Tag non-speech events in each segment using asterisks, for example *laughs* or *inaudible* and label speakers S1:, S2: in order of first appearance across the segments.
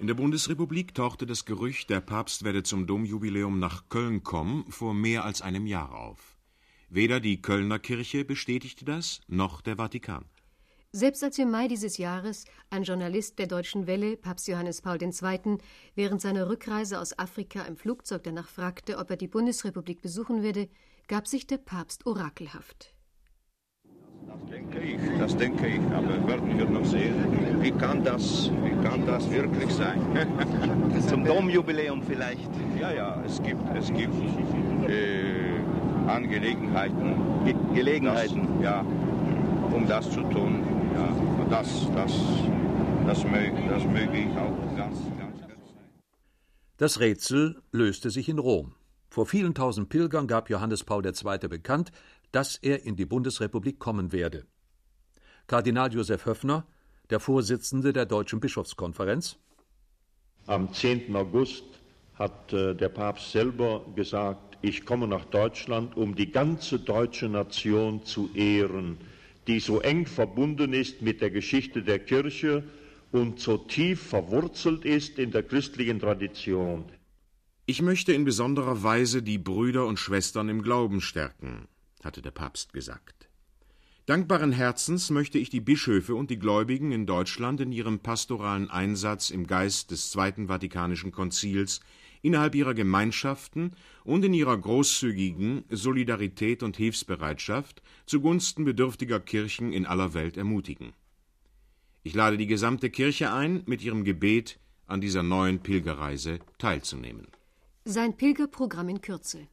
S1: In der Bundesrepublik tauchte das Gerücht, der Papst werde zum Domjubiläum nach Köln kommen, vor mehr als einem Jahr auf. Weder die Kölner Kirche bestätigte das, noch der Vatikan.
S2: Selbst als im Mai dieses Jahres ein Journalist der Deutschen Welle, Papst Johannes Paul II., während seiner Rückreise aus Afrika im Flugzeug danach fragte, ob er die Bundesrepublik besuchen werde, gab sich der Papst orakelhaft.
S3: Das denke ich, das denke ich, aber werden wir noch sehen. Wie kann das, wie kann das wirklich sein? *laughs*
S4: Zum Domjubiläum vielleicht.
S3: Ja, ja, es gibt, es gibt äh, Angelegenheiten.
S4: Ge Gelegenheiten.
S3: Das, ja, um das zu tun. Ja, das, das, das, möge, das möge ich auch ganz, ganz sein.
S5: Das Rätsel löste sich in Rom. Vor vielen tausend Pilgern gab Johannes Paul II. bekannt, dass er in die Bundesrepublik kommen werde. Kardinal Josef Höffner, der Vorsitzende der Deutschen Bischofskonferenz.
S6: Am 10. August hat äh, der Papst selber gesagt, ich komme nach Deutschland, um die ganze deutsche Nation zu ehren die so eng verbunden ist mit der Geschichte der Kirche und so tief verwurzelt ist in der christlichen Tradition.
S1: Ich möchte in besonderer Weise die Brüder und Schwestern im Glauben stärken, hatte der Papst gesagt. Dankbaren Herzens möchte ich die Bischöfe und die Gläubigen in Deutschland in ihrem pastoralen Einsatz im Geist des Zweiten Vatikanischen Konzils innerhalb ihrer Gemeinschaften und in ihrer großzügigen Solidarität und Hilfsbereitschaft zugunsten bedürftiger Kirchen in aller Welt ermutigen. Ich lade die gesamte Kirche ein, mit ihrem Gebet an dieser neuen Pilgerreise teilzunehmen.
S2: Sein Pilgerprogramm in Kürze.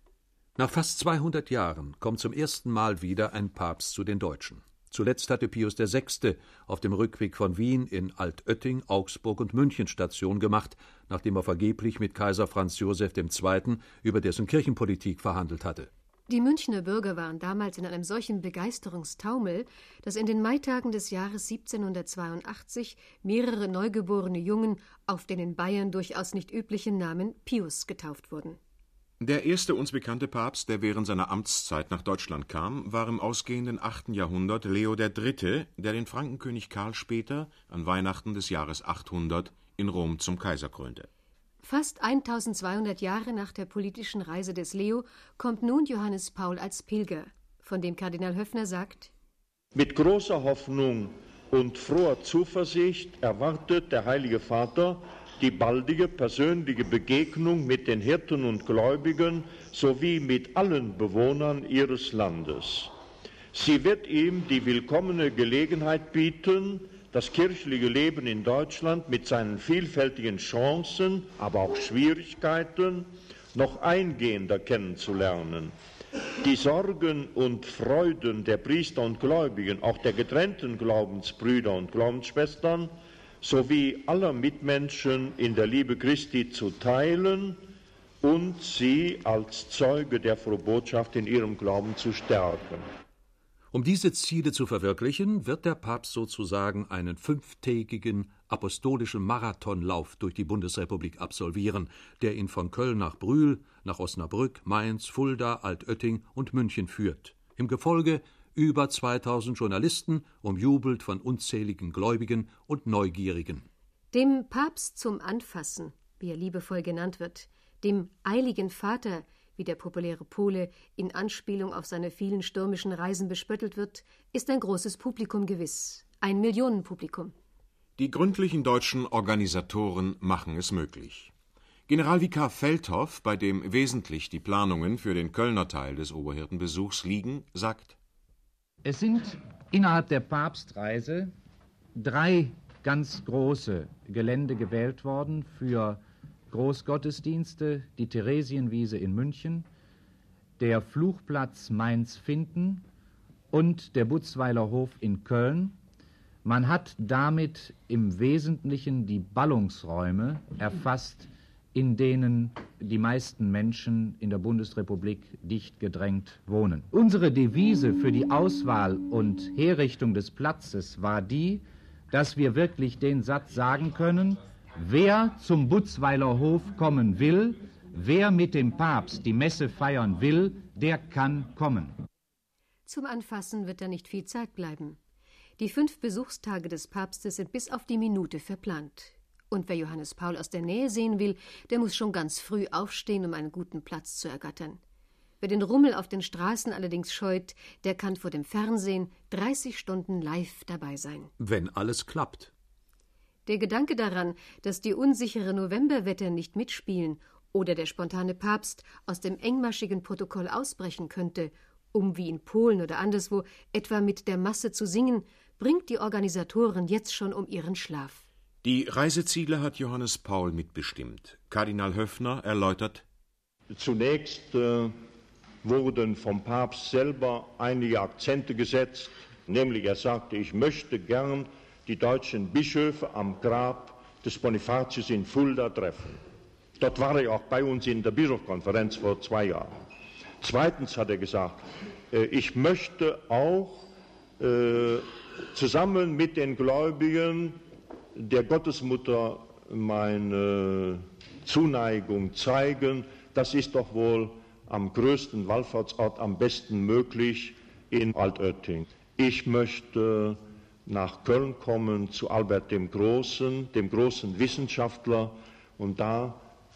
S5: Nach fast 200 Jahren kommt zum ersten Mal wieder ein Papst zu den Deutschen. Zuletzt hatte Pius VI. auf dem Rückweg von Wien in Altötting, Augsburg und München Station gemacht, nachdem er vergeblich mit Kaiser Franz Joseph II. über dessen Kirchenpolitik verhandelt hatte.
S2: Die Münchner Bürger waren damals in einem solchen Begeisterungstaumel, dass in den Maitagen des Jahres 1782 mehrere neugeborene Jungen auf den in Bayern durchaus nicht üblichen Namen Pius getauft wurden.
S1: Der erste uns bekannte Papst, der während seiner Amtszeit nach Deutschland kam, war im ausgehenden 8. Jahrhundert Leo III., der den Frankenkönig Karl später, an Weihnachten des Jahres 800, in Rom zum Kaiser krönte.
S2: Fast 1200 Jahre nach der politischen Reise des Leo kommt nun Johannes Paul als Pilger, von dem Kardinal Höffner sagt:
S6: Mit großer Hoffnung und froher Zuversicht erwartet der Heilige Vater die baldige persönliche Begegnung mit den Hirten und Gläubigen sowie mit allen Bewohnern ihres Landes. Sie wird ihm die willkommene Gelegenheit bieten, das kirchliche Leben in Deutschland mit seinen vielfältigen Chancen, aber auch Schwierigkeiten noch eingehender kennenzulernen. Die Sorgen und Freuden der Priester und Gläubigen, auch der getrennten Glaubensbrüder und Glaubensschwestern, sowie aller Mitmenschen in der Liebe Christi zu teilen und sie als Zeuge der frohen Botschaft in ihrem Glauben zu stärken.
S5: Um diese Ziele zu verwirklichen, wird der Papst sozusagen einen fünftägigen apostolischen Marathonlauf durch die Bundesrepublik absolvieren, der ihn von Köln nach Brühl, nach Osnabrück, Mainz, Fulda, Altötting und München führt. Im Gefolge über 2000 Journalisten, umjubelt von unzähligen Gläubigen und Neugierigen.
S2: Dem Papst zum Anfassen, wie er liebevoll genannt wird, dem Eiligen Vater, wie der populäre Pole in Anspielung auf seine vielen stürmischen Reisen bespöttelt wird, ist ein großes Publikum gewiss, ein Millionenpublikum.
S1: Die gründlichen deutschen Organisatoren machen es möglich. Generalvikar Feldhoff, bei dem wesentlich die Planungen für den Kölner Teil des Oberhirtenbesuchs liegen, sagt
S7: es sind innerhalb der Papstreise drei ganz große Gelände gewählt worden für Großgottesdienste, die Theresienwiese in München, der Fluchplatz Mainz-Finden und der Butzweiler Hof in Köln. Man hat damit im Wesentlichen die Ballungsräume erfasst, in denen die meisten Menschen in der Bundesrepublik dicht gedrängt wohnen. Unsere Devise für die Auswahl und Herrichtung des Platzes war die, dass wir wirklich den Satz sagen können, wer zum Butzweiler Hof kommen will, wer mit dem Papst die Messe feiern will, der kann kommen.
S2: Zum Anfassen wird da nicht viel Zeit bleiben. Die fünf Besuchstage des Papstes sind bis auf die Minute verplant. Und wer Johannes Paul aus der Nähe sehen will, der muss schon ganz früh aufstehen, um einen guten Platz zu ergattern. Wer den Rummel auf den Straßen allerdings scheut, der kann vor dem Fernsehen 30 Stunden live dabei sein.
S5: Wenn alles klappt.
S2: Der Gedanke daran, dass die unsichere Novemberwetter nicht mitspielen oder der spontane Papst aus dem engmaschigen Protokoll ausbrechen könnte, um wie in Polen oder anderswo etwa mit der Masse zu singen, bringt die Organisatoren jetzt schon um ihren Schlaf.
S1: Die Reiseziele hat Johannes Paul mitbestimmt. Kardinal Höffner erläutert
S6: Zunächst äh, wurden vom Papst selber einige Akzente gesetzt, nämlich er sagte, ich möchte gern die deutschen Bischöfe am Grab des Bonifatius in Fulda treffen. Dort war er auch bei uns in der Bischofskonferenz vor zwei Jahren. Zweitens hat er gesagt, äh, ich möchte auch äh, zusammen mit den Gläubigen der Gottesmutter meine Zuneigung zeigen. Das ist doch wohl am größten Wallfahrtsort am besten möglich in Altötting. Ich möchte nach Köln kommen zu Albert dem Großen, dem großen Wissenschaftler, und da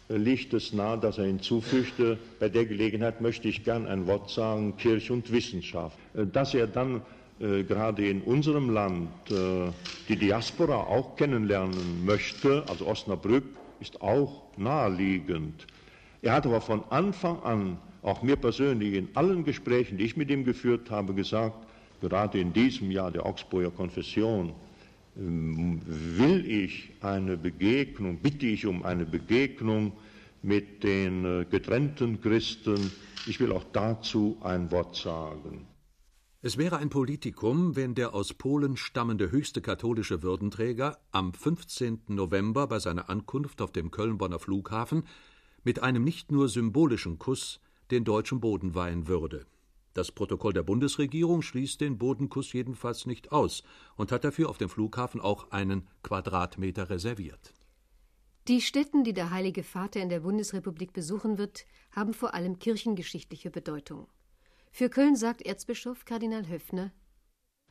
S6: liegt es nahe, dass er hinzufügte, bei der Gelegenheit möchte ich gern ein Wort sagen, Kirche und Wissenschaft. Dass er dann äh, gerade in unserem Land äh, die Diaspora auch kennenlernen möchte, also Osnabrück, ist auch naheliegend. Er hat aber von Anfang an, auch mir persönlich in allen Gesprächen, die ich mit ihm geführt habe, gesagt, gerade in diesem Jahr der Augsburger Konfession, ähm, will ich eine Begegnung, bitte ich um eine Begegnung mit den äh, getrennten Christen. Ich will auch dazu ein Wort sagen.
S5: Es wäre ein Politikum, wenn der aus Polen stammende höchste katholische Würdenträger am 15. November bei seiner Ankunft auf dem Köln-Bonner Flughafen mit einem nicht nur symbolischen Kuss den deutschen Boden weihen würde. Das Protokoll der Bundesregierung schließt den Bodenkuss jedenfalls nicht aus und hat dafür auf dem Flughafen auch einen Quadratmeter reserviert.
S2: Die Stätten, die der Heilige Vater in der Bundesrepublik besuchen wird, haben vor allem kirchengeschichtliche Bedeutung. Für Köln sagt Erzbischof Kardinal Höffner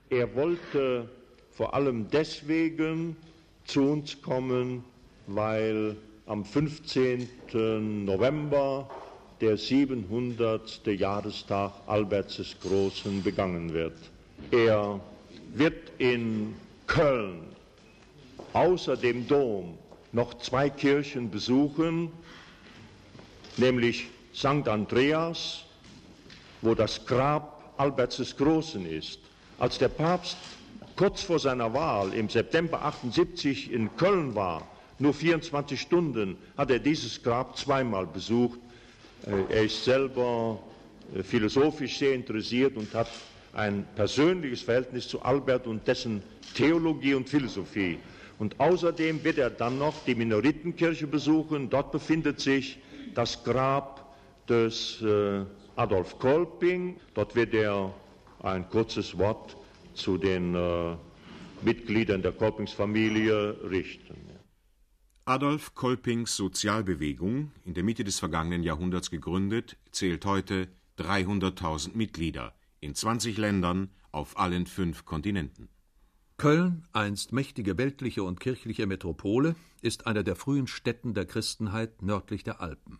S6: Er wollte vor allem deswegen zu uns kommen, weil am 15. November der 700. Jahrestag Alberts des Großen begangen wird. Er wird in Köln außer dem Dom noch zwei Kirchen besuchen, nämlich St. Andreas wo das Grab Alberts des Großen ist. Als der Papst kurz vor seiner Wahl im September 78 in Köln war, nur 24 Stunden, hat er dieses Grab zweimal besucht. Äh, er ist selber äh, philosophisch sehr interessiert und hat ein persönliches Verhältnis zu Albert und dessen Theologie und Philosophie. Und außerdem wird er dann noch die Minoritenkirche besuchen. Dort befindet sich das Grab des äh, Adolf Kolping. Dort wird er ein kurzes Wort zu den Mitgliedern der Kolpingsfamilie richten.
S1: Adolf Kolpings Sozialbewegung, in der Mitte des vergangenen Jahrhunderts gegründet, zählt heute 300.000 Mitglieder in 20 Ländern auf allen fünf Kontinenten.
S5: Köln, einst mächtige weltliche und kirchliche Metropole, ist einer der frühen Städten der Christenheit nördlich der Alpen.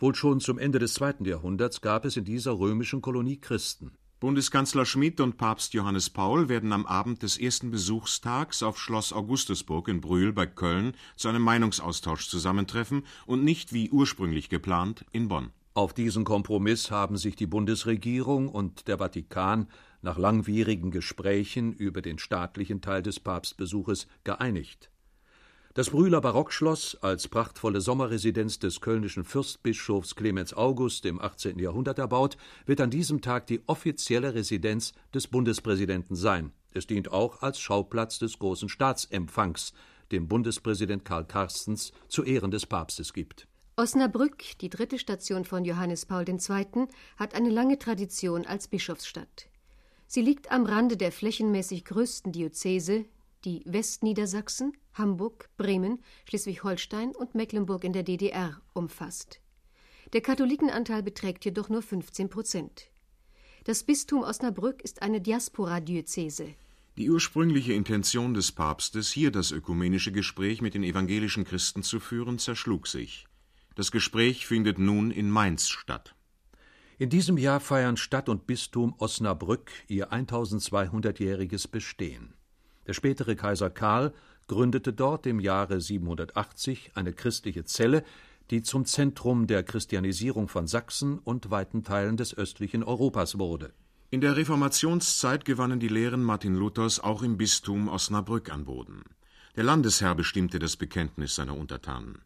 S5: Wohl schon zum Ende des zweiten Jahrhunderts gab es in dieser römischen Kolonie Christen.
S1: Bundeskanzler Schmidt und Papst Johannes Paul werden am Abend des ersten Besuchstags auf Schloss Augustusburg in Brühl bei Köln zu einem Meinungsaustausch zusammentreffen und nicht wie ursprünglich geplant in Bonn.
S5: Auf diesen Kompromiss haben sich die Bundesregierung und der Vatikan nach langwierigen Gesprächen über den staatlichen Teil des Papstbesuches geeinigt. Das Brühler Barockschloss, als prachtvolle Sommerresidenz des kölnischen Fürstbischofs Clemens August im 18. Jahrhundert erbaut, wird an diesem Tag die offizielle Residenz des Bundespräsidenten sein. Es dient auch als Schauplatz des großen Staatsempfangs, dem Bundespräsident Karl Carstens zu Ehren des Papstes gibt.
S2: Osnabrück, die dritte Station von Johannes Paul II., hat eine lange Tradition als Bischofsstadt. Sie liegt am Rande der flächenmäßig größten Diözese, die Westniedersachsen, Hamburg, Bremen, Schleswig-Holstein und Mecklenburg in der DDR umfasst. Der Katholikenanteil beträgt jedoch nur 15 Prozent. Das Bistum Osnabrück ist eine Diaspora-Diözese.
S1: Die ursprüngliche Intention des Papstes, hier das ökumenische Gespräch mit den evangelischen Christen zu führen, zerschlug sich. Das Gespräch findet nun in Mainz statt.
S5: In diesem Jahr feiern Stadt und Bistum Osnabrück ihr 1200-jähriges Bestehen. Der spätere Kaiser Karl gründete dort im Jahre 780 eine christliche Zelle, die zum Zentrum der Christianisierung von Sachsen und weiten Teilen des östlichen Europas wurde.
S1: In der Reformationszeit gewannen die Lehren Martin Luthers auch im Bistum Osnabrück an Boden. Der Landesherr bestimmte das Bekenntnis seiner Untertanen.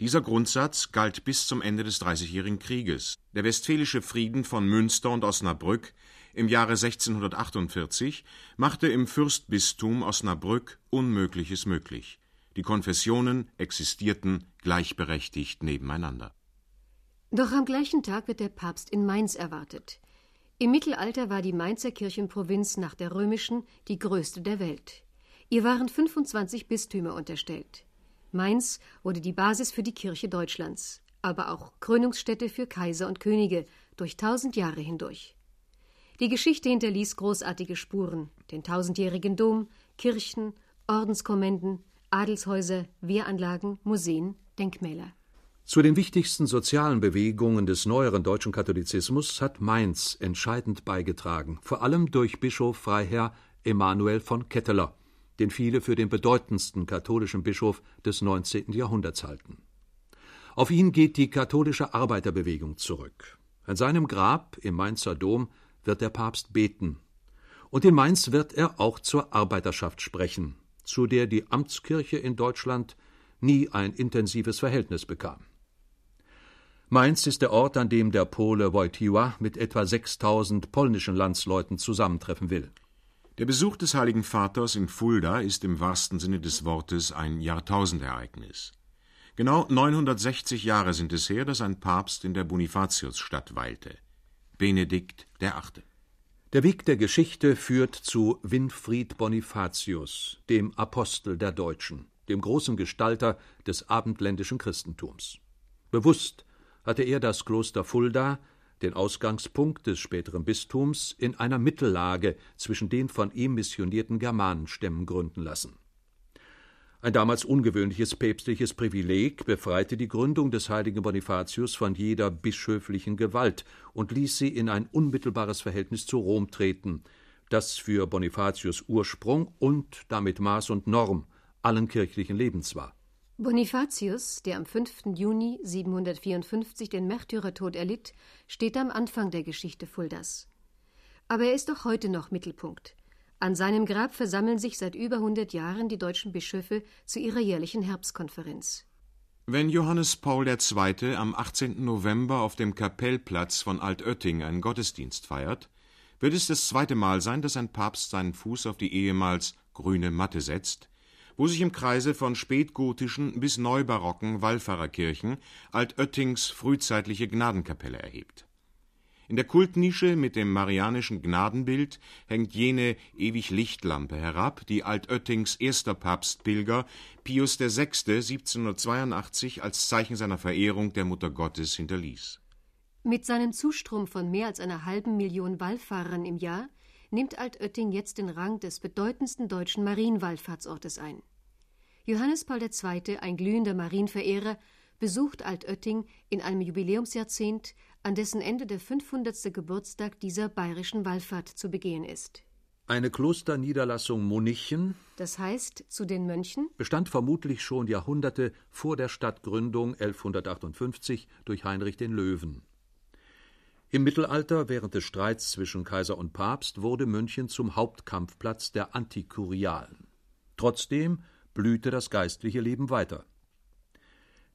S1: Dieser Grundsatz galt bis zum Ende des Dreißigjährigen Krieges. Der Westfälische Frieden von Münster und Osnabrück im Jahre 1648 machte im Fürstbistum Osnabrück Unmögliches möglich. Die Konfessionen existierten gleichberechtigt nebeneinander.
S2: Doch am gleichen Tag wird der Papst in Mainz erwartet. Im Mittelalter war die Mainzer Kirchenprovinz nach der römischen die größte der Welt. Ihr waren 25 Bistümer unterstellt. Mainz wurde die Basis für die Kirche Deutschlands, aber auch Krönungsstätte für Kaiser und Könige durch tausend Jahre hindurch. Die Geschichte hinterließ großartige Spuren: den tausendjährigen Dom, Kirchen, Ordenskommenden, Adelshäuser, Wehranlagen, Museen, Denkmäler.
S5: Zu den wichtigsten sozialen Bewegungen des neueren deutschen Katholizismus hat Mainz entscheidend beigetragen, vor allem durch Bischof Freiherr Emanuel von Ketteler, den viele für den bedeutendsten katholischen Bischof des 19. Jahrhunderts halten. Auf ihn geht die katholische Arbeiterbewegung zurück. An seinem Grab im Mainzer Dom wird der Papst beten. Und in Mainz wird er auch zur Arbeiterschaft sprechen, zu der die Amtskirche in Deutschland nie ein intensives Verhältnis bekam. Mainz ist der Ort, an dem der Pole Wojtyła mit etwa 6000 polnischen Landsleuten zusammentreffen will.
S1: Der Besuch des Heiligen Vaters in Fulda ist im wahrsten Sinne des Wortes ein Jahrtausendereignis. Genau 960 Jahre sind es her, dass ein Papst in der Bonifatiusstadt weilte. Benedikt VIII.
S5: Der Weg der Geschichte führt zu Winfried Bonifatius, dem Apostel der Deutschen, dem großen Gestalter des abendländischen Christentums. Bewusst hatte er das Kloster Fulda, den Ausgangspunkt des späteren Bistums, in einer Mittellage zwischen den von ihm missionierten Germanenstämmen gründen lassen. Ein damals ungewöhnliches päpstliches Privileg befreite die Gründung des heiligen Bonifatius von jeder bischöflichen Gewalt und ließ sie in ein unmittelbares Verhältnis zu Rom treten, das für Bonifatius Ursprung und damit Maß und Norm allen kirchlichen Lebens war.
S2: Bonifatius, der am 5. Juni 754 den Märtyrertod erlitt, steht am Anfang der Geschichte Fuldas. Aber er ist auch heute noch Mittelpunkt. An seinem Grab versammeln sich seit über 100 Jahren die deutschen Bischöfe zu ihrer jährlichen Herbstkonferenz.
S1: Wenn Johannes Paul II. am 18. November auf dem Kapellplatz von Altötting einen Gottesdienst feiert, wird es das zweite Mal sein, dass ein Papst seinen Fuß auf die ehemals grüne Matte setzt, wo sich im Kreise von spätgotischen bis neubarocken Wallfahrerkirchen Altöttings frühzeitliche Gnadenkapelle erhebt. In der Kultnische mit dem marianischen Gnadenbild hängt jene ewig Lichtlampe herab, die Altöttings erster Papstpilger Pius VI. 1782 als Zeichen seiner Verehrung der Mutter Gottes hinterließ.
S2: Mit seinem Zustrom von mehr als einer halben Million Wallfahrern im Jahr nimmt Altötting jetzt den Rang des bedeutendsten deutschen Marienwallfahrtsortes ein. Johannes Paul II., ein glühender Marienverehrer, besucht Altötting in einem Jubiläumsjahrzehnt, an dessen Ende der 500. Geburtstag dieser bayerischen Wallfahrt zu begehen ist.
S5: Eine Klosterniederlassung Monichen,
S2: das heißt zu den Mönchen,
S5: bestand vermutlich schon Jahrhunderte vor der Stadtgründung 1158 durch Heinrich den Löwen. Im Mittelalter, während des Streits zwischen Kaiser und Papst, wurde München zum Hauptkampfplatz der Antikurialen. Trotzdem blühte das geistliche Leben weiter.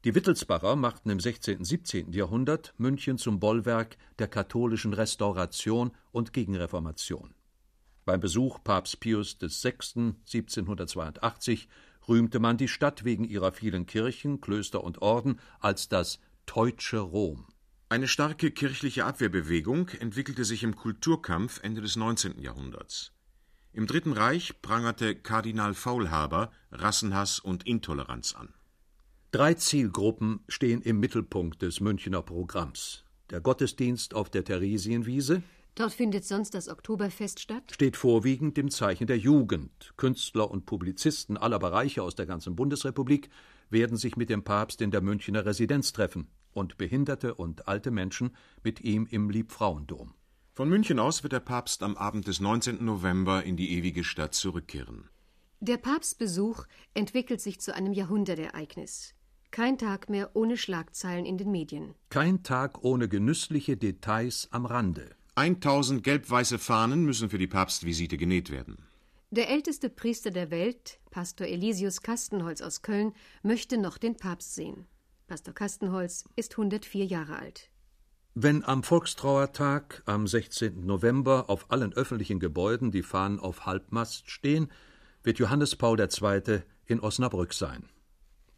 S5: Die Wittelsbacher machten im 16. und 17. Jahrhundert München zum Bollwerk der katholischen Restauration und Gegenreformation. Beim Besuch Papst Pius VI. 1782 rühmte man die Stadt wegen ihrer vielen Kirchen, Klöster und Orden als das Teutsche Rom.
S1: Eine starke kirchliche Abwehrbewegung entwickelte sich im Kulturkampf Ende des 19. Jahrhunderts. Im Dritten Reich prangerte Kardinal Faulhaber Rassenhass und Intoleranz an.
S5: Drei Zielgruppen stehen im Mittelpunkt des Münchner Programms. Der Gottesdienst auf der Theresienwiese,
S2: Dort findet sonst das Oktoberfest statt?
S5: Steht vorwiegend im Zeichen der Jugend. Künstler und Publizisten aller Bereiche aus der ganzen Bundesrepublik werden sich mit dem Papst in der Münchner Residenz treffen und behinderte und alte Menschen mit ihm im Liebfrauendom.
S1: Von München aus wird der Papst am Abend des 19. November in die ewige Stadt zurückkehren.
S2: Der Papstbesuch entwickelt sich zu einem Jahrhundertereignis. Kein Tag mehr ohne Schlagzeilen in den Medien.
S5: Kein Tag ohne genüssliche Details am Rande.
S1: 1000 gelb-weiße Fahnen müssen für die Papstvisite genäht werden.
S2: Der älteste Priester der Welt, Pastor Elisius Kastenholz aus Köln, möchte noch den Papst sehen. Pastor Kastenholz ist 104 Jahre alt.
S5: Wenn am Volkstrauertag am 16. November auf allen öffentlichen Gebäuden die Fahnen auf Halbmast stehen, wird Johannes Paul II. in Osnabrück sein.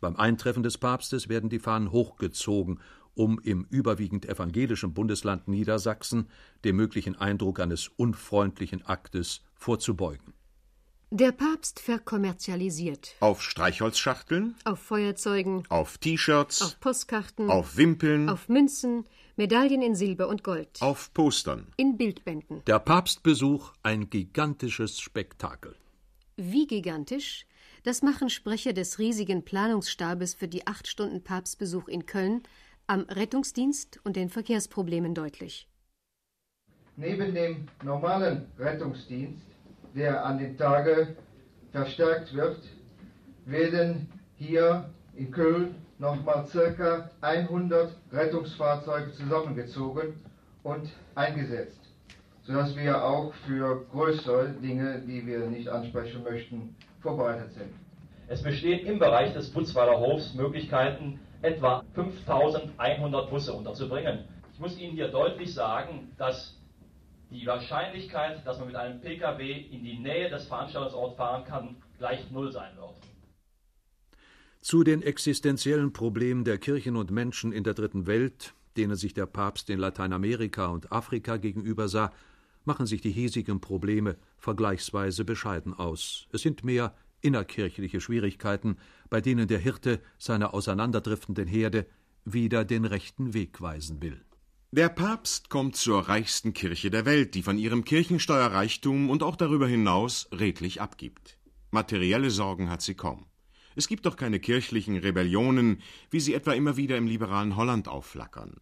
S5: Beim Eintreffen des Papstes werden die Fahnen hochgezogen, um im überwiegend evangelischen Bundesland Niedersachsen dem möglichen Eindruck eines unfreundlichen Aktes vorzubeugen.
S2: Der Papst verkommerzialisiert.
S1: Auf Streichholzschachteln,
S2: Auf Feuerzeugen,
S1: auf T-Shirts,
S2: auf Postkarten,
S1: auf Wimpeln,
S2: auf Münzen, Medaillen in Silber und Gold,
S1: auf Postern.
S2: in Bildbänden.
S5: Der Papstbesuch ein gigantisches Spektakel.
S2: Wie gigantisch? Das machen Sprecher des riesigen Planungsstabes für die acht Stunden Papstbesuch in Köln am Rettungsdienst und den Verkehrsproblemen deutlich.
S8: Neben dem normalen Rettungsdienst, der an dem Tage verstärkt wird, werden hier in Köln nochmal circa 100 Rettungsfahrzeuge zusammengezogen und eingesetzt, sodass wir auch für größere Dinge, die wir nicht ansprechen möchten, vorbereitet sind.
S9: Es bestehen im Bereich des Putzweiler Hofs Möglichkeiten, etwa 5100 Busse unterzubringen. Ich muss Ihnen hier deutlich sagen, dass die Wahrscheinlichkeit, dass man mit einem Pkw in die Nähe des Veranstaltungsorts fahren kann, gleich null sein wird.
S5: Zu den existenziellen Problemen der Kirchen und Menschen in der Dritten Welt, denen sich der Papst in Lateinamerika und Afrika gegenüber sah, machen sich die hiesigen Probleme vergleichsweise bescheiden aus. Es sind mehr innerkirchliche Schwierigkeiten, bei denen der Hirte seiner auseinanderdriftenden Herde wieder den rechten Weg weisen will.
S1: Der Papst kommt zur reichsten Kirche der Welt, die von ihrem Kirchensteuerreichtum und auch darüber hinaus redlich abgibt. Materielle Sorgen hat sie kaum. Es gibt doch keine kirchlichen Rebellionen, wie sie etwa immer wieder im liberalen Holland aufflackern.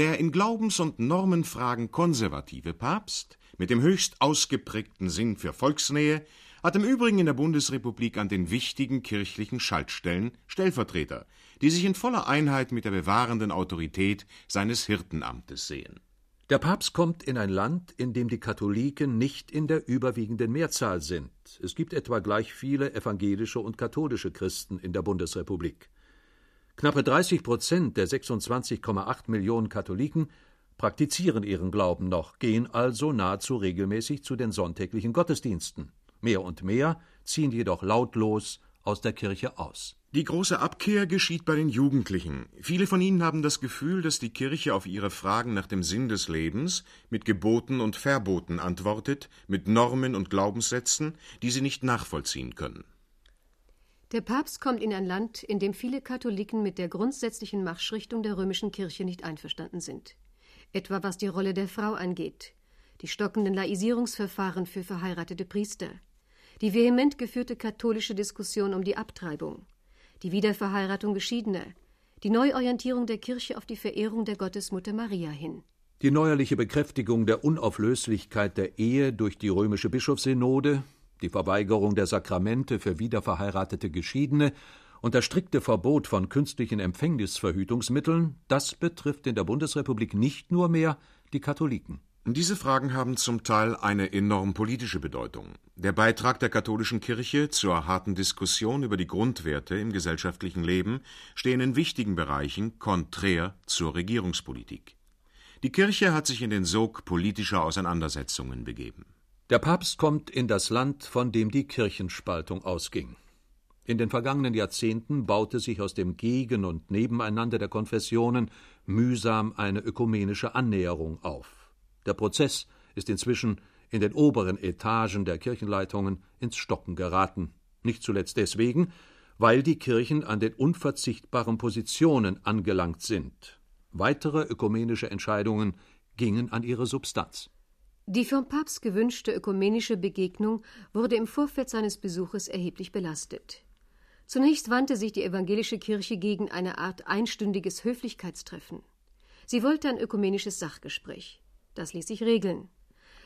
S1: Der in Glaubens- und Normenfragen konservative Papst, mit dem höchst ausgeprägten Sinn für Volksnähe, hat im Übrigen in der Bundesrepublik an den wichtigen kirchlichen Schaltstellen Stellvertreter, die sich in voller Einheit mit der bewahrenden Autorität seines Hirtenamtes sehen.
S5: Der Papst kommt in ein Land, in dem die Katholiken nicht in der überwiegenden Mehrzahl sind. Es gibt etwa gleich viele evangelische und katholische Christen in der Bundesrepublik. Knappe 30 Prozent der 26,8 Millionen Katholiken praktizieren ihren Glauben noch, gehen also nahezu regelmäßig zu den sonntäglichen Gottesdiensten. Mehr und mehr ziehen jedoch lautlos aus der Kirche aus.
S1: Die große Abkehr geschieht bei den Jugendlichen. Viele von ihnen haben das Gefühl, dass die Kirche auf ihre Fragen nach dem Sinn des Lebens mit Geboten und Verboten antwortet, mit Normen und Glaubenssätzen, die sie nicht nachvollziehen können.
S2: Der Papst kommt in ein Land, in dem viele Katholiken mit der grundsätzlichen Marschrichtung der römischen Kirche nicht einverstanden sind. Etwa was die Rolle der Frau angeht, die stockenden Laisierungsverfahren für verheiratete Priester, die vehement geführte katholische Diskussion um die Abtreibung, die Wiederverheiratung Geschiedener, die Neuorientierung der Kirche auf die Verehrung der Gottesmutter Maria hin.
S5: Die neuerliche Bekräftigung der Unauflöslichkeit der Ehe durch die römische Bischofssynode, die Verweigerung der Sakramente für wiederverheiratete Geschiedene und das strikte Verbot von künstlichen Empfängnisverhütungsmitteln, das betrifft in der Bundesrepublik nicht nur mehr die Katholiken.
S1: Diese Fragen haben zum Teil eine enorm politische Bedeutung. Der Beitrag der katholischen Kirche zur harten Diskussion über die Grundwerte im gesellschaftlichen Leben stehen in wichtigen Bereichen konträr zur Regierungspolitik. Die Kirche hat sich in den Sog politischer Auseinandersetzungen begeben.
S5: Der Papst kommt in das Land, von dem die Kirchenspaltung ausging. In den vergangenen Jahrzehnten baute sich aus dem Gegen- und Nebeneinander der Konfessionen mühsam eine ökumenische Annäherung auf. Der Prozess ist inzwischen in den oberen Etagen der Kirchenleitungen ins Stocken geraten. Nicht zuletzt deswegen, weil die Kirchen an den unverzichtbaren Positionen angelangt sind. Weitere ökumenische Entscheidungen gingen an ihre Substanz.
S2: Die vom Papst gewünschte ökumenische Begegnung wurde im Vorfeld seines Besuches erheblich belastet. Zunächst wandte sich die evangelische Kirche gegen eine Art einstündiges Höflichkeitstreffen. Sie wollte ein ökumenisches Sachgespräch. Das ließ sich regeln.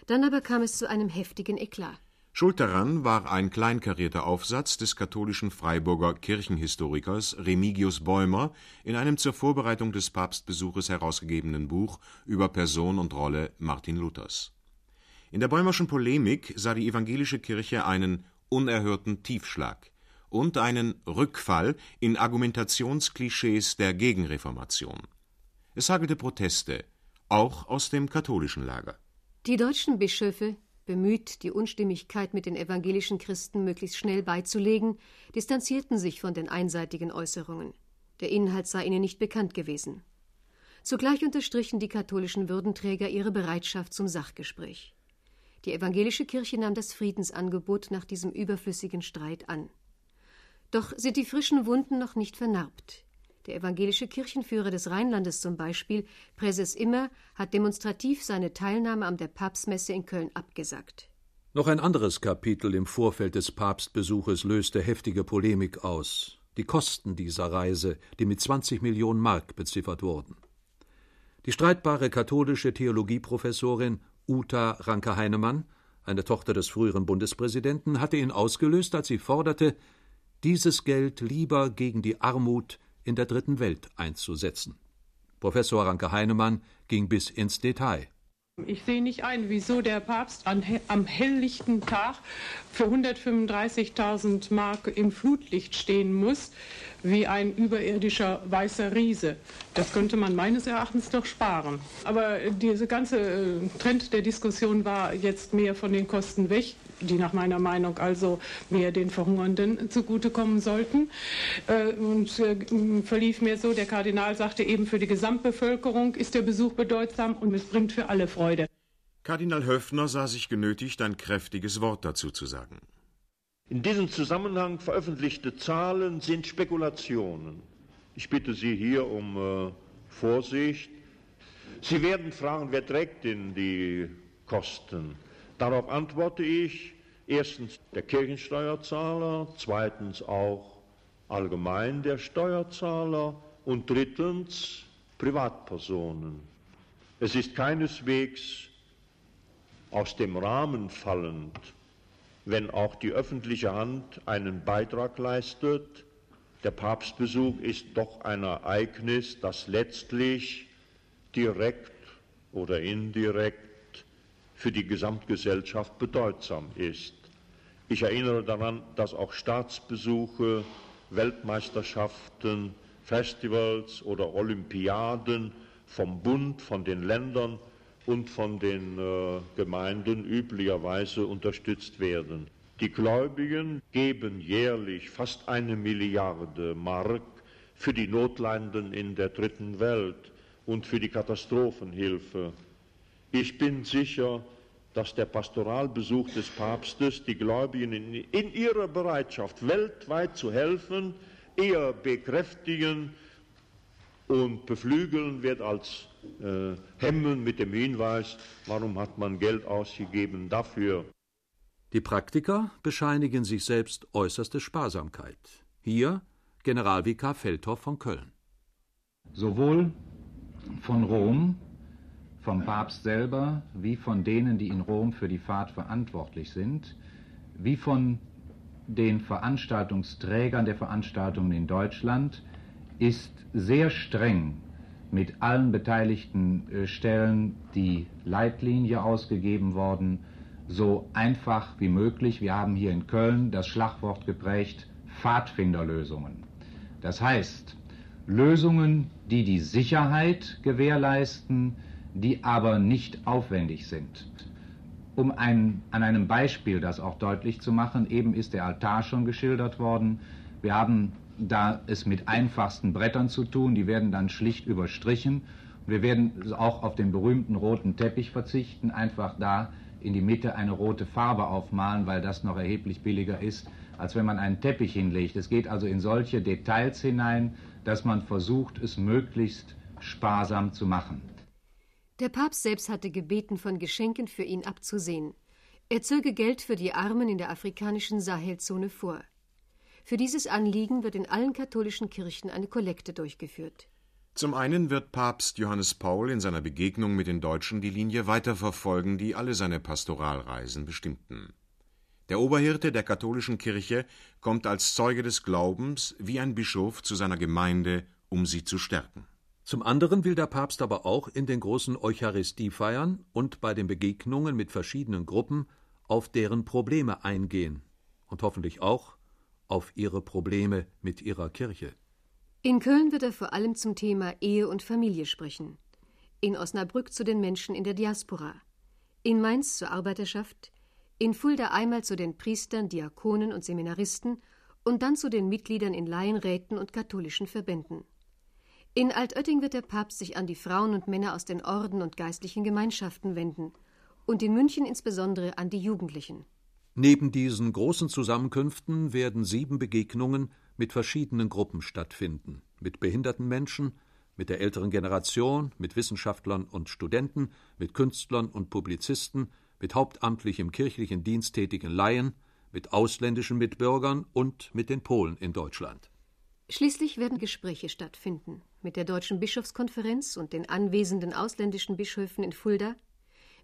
S2: Dann aber kam es zu einem heftigen Eklat.
S1: Schuld daran war ein kleinkarierter Aufsatz des katholischen Freiburger Kirchenhistorikers Remigius Bäumer in einem zur Vorbereitung des Papstbesuches herausgegebenen Buch über Person und Rolle Martin Luthers. In der Bäumerschen Polemik sah die evangelische Kirche einen unerhörten Tiefschlag und einen Rückfall in Argumentationsklischees der Gegenreformation. Es hagelte Proteste, auch aus dem katholischen Lager.
S2: Die deutschen Bischöfe bemüht, die Unstimmigkeit mit den evangelischen Christen möglichst schnell beizulegen, distanzierten sich von den einseitigen Äußerungen. Der Inhalt sei ihnen nicht bekannt gewesen. Zugleich unterstrichen die katholischen Würdenträger ihre Bereitschaft zum Sachgespräch. Die evangelische Kirche nahm das Friedensangebot nach diesem überflüssigen Streit an. Doch sind die frischen Wunden noch nicht vernarbt. Der evangelische Kirchenführer des Rheinlandes zum Beispiel, Präses Immer, hat demonstrativ seine Teilnahme an der Papstmesse in Köln abgesagt.
S5: Noch ein anderes Kapitel im Vorfeld des Papstbesuches löste heftige Polemik aus. Die Kosten dieser Reise, die mit 20 Millionen Mark beziffert wurden. Die streitbare katholische Theologieprofessorin Uta Ranke-Heinemann, eine Tochter des früheren Bundespräsidenten, hatte ihn ausgelöst, als sie forderte, dieses Geld lieber gegen die Armut in der Dritten Welt einzusetzen. Professor Ranke Heinemann ging bis ins Detail.
S10: Ich sehe nicht ein, wieso der Papst an, am helllichten Tag für 135.000 Mark im Flutlicht stehen muss, wie ein überirdischer weißer Riese. Das könnte man meines Erachtens doch sparen. Aber dieser ganze äh, Trend der Diskussion war jetzt mehr von den Kosten weg die nach meiner Meinung also mehr den Verhungernden zugutekommen sollten. Äh, und äh, verlief mir so, der Kardinal sagte eben, für die Gesamtbevölkerung ist der Besuch bedeutsam und es bringt für alle Freude.
S1: Kardinal Höffner sah sich genötigt, ein kräftiges Wort dazu zu sagen.
S6: In diesem Zusammenhang veröffentlichte Zahlen sind Spekulationen. Ich bitte Sie hier um äh, Vorsicht. Sie werden fragen, wer trägt denn die Kosten? Darauf antworte ich, erstens der Kirchensteuerzahler, zweitens auch allgemein der Steuerzahler und drittens Privatpersonen. Es ist keineswegs aus dem Rahmen fallend, wenn auch die öffentliche Hand einen Beitrag leistet. Der Papstbesuch ist doch ein Ereignis, das letztlich direkt oder indirekt für die Gesamtgesellschaft bedeutsam ist. Ich erinnere daran, dass auch Staatsbesuche, Weltmeisterschaften, Festivals oder Olympiaden vom Bund, von den Ländern und von den äh, Gemeinden üblicherweise unterstützt werden. Die Gläubigen geben jährlich fast eine Milliarde Mark für die Notleidenden in der dritten Welt und für die Katastrophenhilfe. Ich bin sicher, dass der Pastoralbesuch des Papstes die Gläubigen in, in ihrer Bereitschaft, weltweit zu helfen, eher bekräftigen und beflügeln wird als äh, hemmen mit dem Hinweis, warum hat man Geld ausgegeben dafür.
S5: Die Praktiker bescheinigen sich selbst äußerste Sparsamkeit. Hier Generalvikar Feldhoff von Köln.
S7: Sowohl von Rom vom Papst selber, wie von denen, die in Rom für die Fahrt verantwortlich sind, wie von den Veranstaltungsträgern der Veranstaltungen in Deutschland, ist sehr streng mit allen beteiligten äh, Stellen die Leitlinie ausgegeben worden, so einfach wie möglich. Wir haben hier in Köln das Schlagwort geprägt Pfadfinderlösungen. Das heißt, Lösungen, die die Sicherheit gewährleisten, die aber nicht aufwendig sind. Um ein, an einem Beispiel das auch deutlich zu machen, eben ist der Altar schon geschildert worden. Wir haben da es mit einfachsten Brettern zu tun, die werden dann schlicht überstrichen. Wir werden auch auf den berühmten roten Teppich verzichten, einfach da in die Mitte eine rote Farbe aufmalen, weil das noch erheblich billiger ist, als wenn man einen Teppich hinlegt. Es geht also in solche Details hinein, dass man versucht, es möglichst sparsam zu machen.
S2: Der Papst selbst hatte gebeten, von Geschenken für ihn abzusehen. Er zöge Geld für die Armen in der afrikanischen Sahelzone vor. Für dieses Anliegen wird in allen katholischen Kirchen eine Kollekte durchgeführt.
S1: Zum einen wird Papst Johannes Paul in seiner Begegnung mit den Deutschen die Linie weiterverfolgen, die alle seine Pastoralreisen bestimmten. Der Oberhirte der katholischen Kirche kommt als Zeuge des Glaubens wie ein Bischof zu seiner Gemeinde, um sie zu stärken.
S5: Zum anderen will der Papst aber auch in den großen Eucharistiefeiern und bei den Begegnungen mit verschiedenen Gruppen auf deren Probleme eingehen und hoffentlich auch auf ihre Probleme mit ihrer Kirche.
S2: In Köln wird er vor allem zum Thema Ehe und Familie sprechen, in Osnabrück zu den Menschen in der Diaspora, in Mainz zur Arbeiterschaft, in Fulda einmal zu den Priestern, Diakonen und Seminaristen und dann zu den Mitgliedern in Laienräten und katholischen Verbänden. In Altötting wird der Papst sich an die Frauen und Männer aus den Orden und geistlichen Gemeinschaften wenden und in München insbesondere an die Jugendlichen.
S5: Neben diesen großen Zusammenkünften werden sieben Begegnungen mit verschiedenen Gruppen stattfinden, mit behinderten Menschen, mit der älteren Generation, mit Wissenschaftlern und Studenten, mit Künstlern und Publizisten, mit hauptamtlich im kirchlichen Dienst tätigen Laien, mit ausländischen Mitbürgern und mit den Polen in Deutschland.
S2: Schließlich werden Gespräche stattfinden mit der Deutschen Bischofskonferenz und den anwesenden ausländischen Bischöfen in Fulda,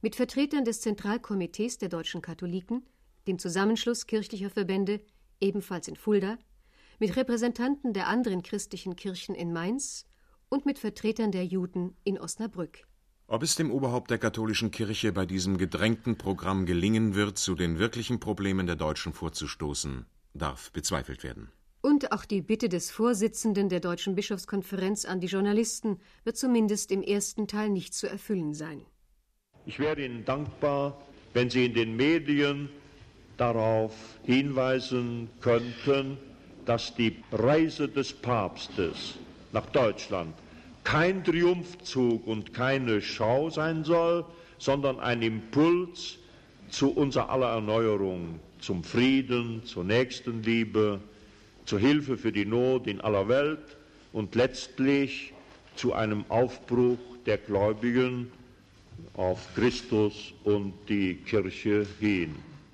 S2: mit Vertretern des Zentralkomitees der deutschen Katholiken, dem Zusammenschluss kirchlicher Verbände, ebenfalls in Fulda, mit Repräsentanten der anderen christlichen Kirchen in Mainz und mit Vertretern der Juden in Osnabrück.
S1: Ob es dem Oberhaupt der katholischen Kirche bei diesem gedrängten Programm gelingen wird, zu den wirklichen Problemen der Deutschen vorzustoßen, darf bezweifelt werden.
S2: Und auch die Bitte des Vorsitzenden der Deutschen Bischofskonferenz an die Journalisten wird zumindest im ersten Teil nicht zu erfüllen sein.
S6: Ich wäre Ihnen dankbar, wenn Sie in den Medien darauf hinweisen könnten, dass die Reise des Papstes nach Deutschland kein Triumphzug und keine Schau sein soll, sondern ein Impuls zu unserer aller Erneuerung, zum Frieden, zur Nächstenliebe, zur Hilfe für die Not in aller Welt und letztlich zu einem Aufbruch der Gläubigen auf Christus und die Kirche hin.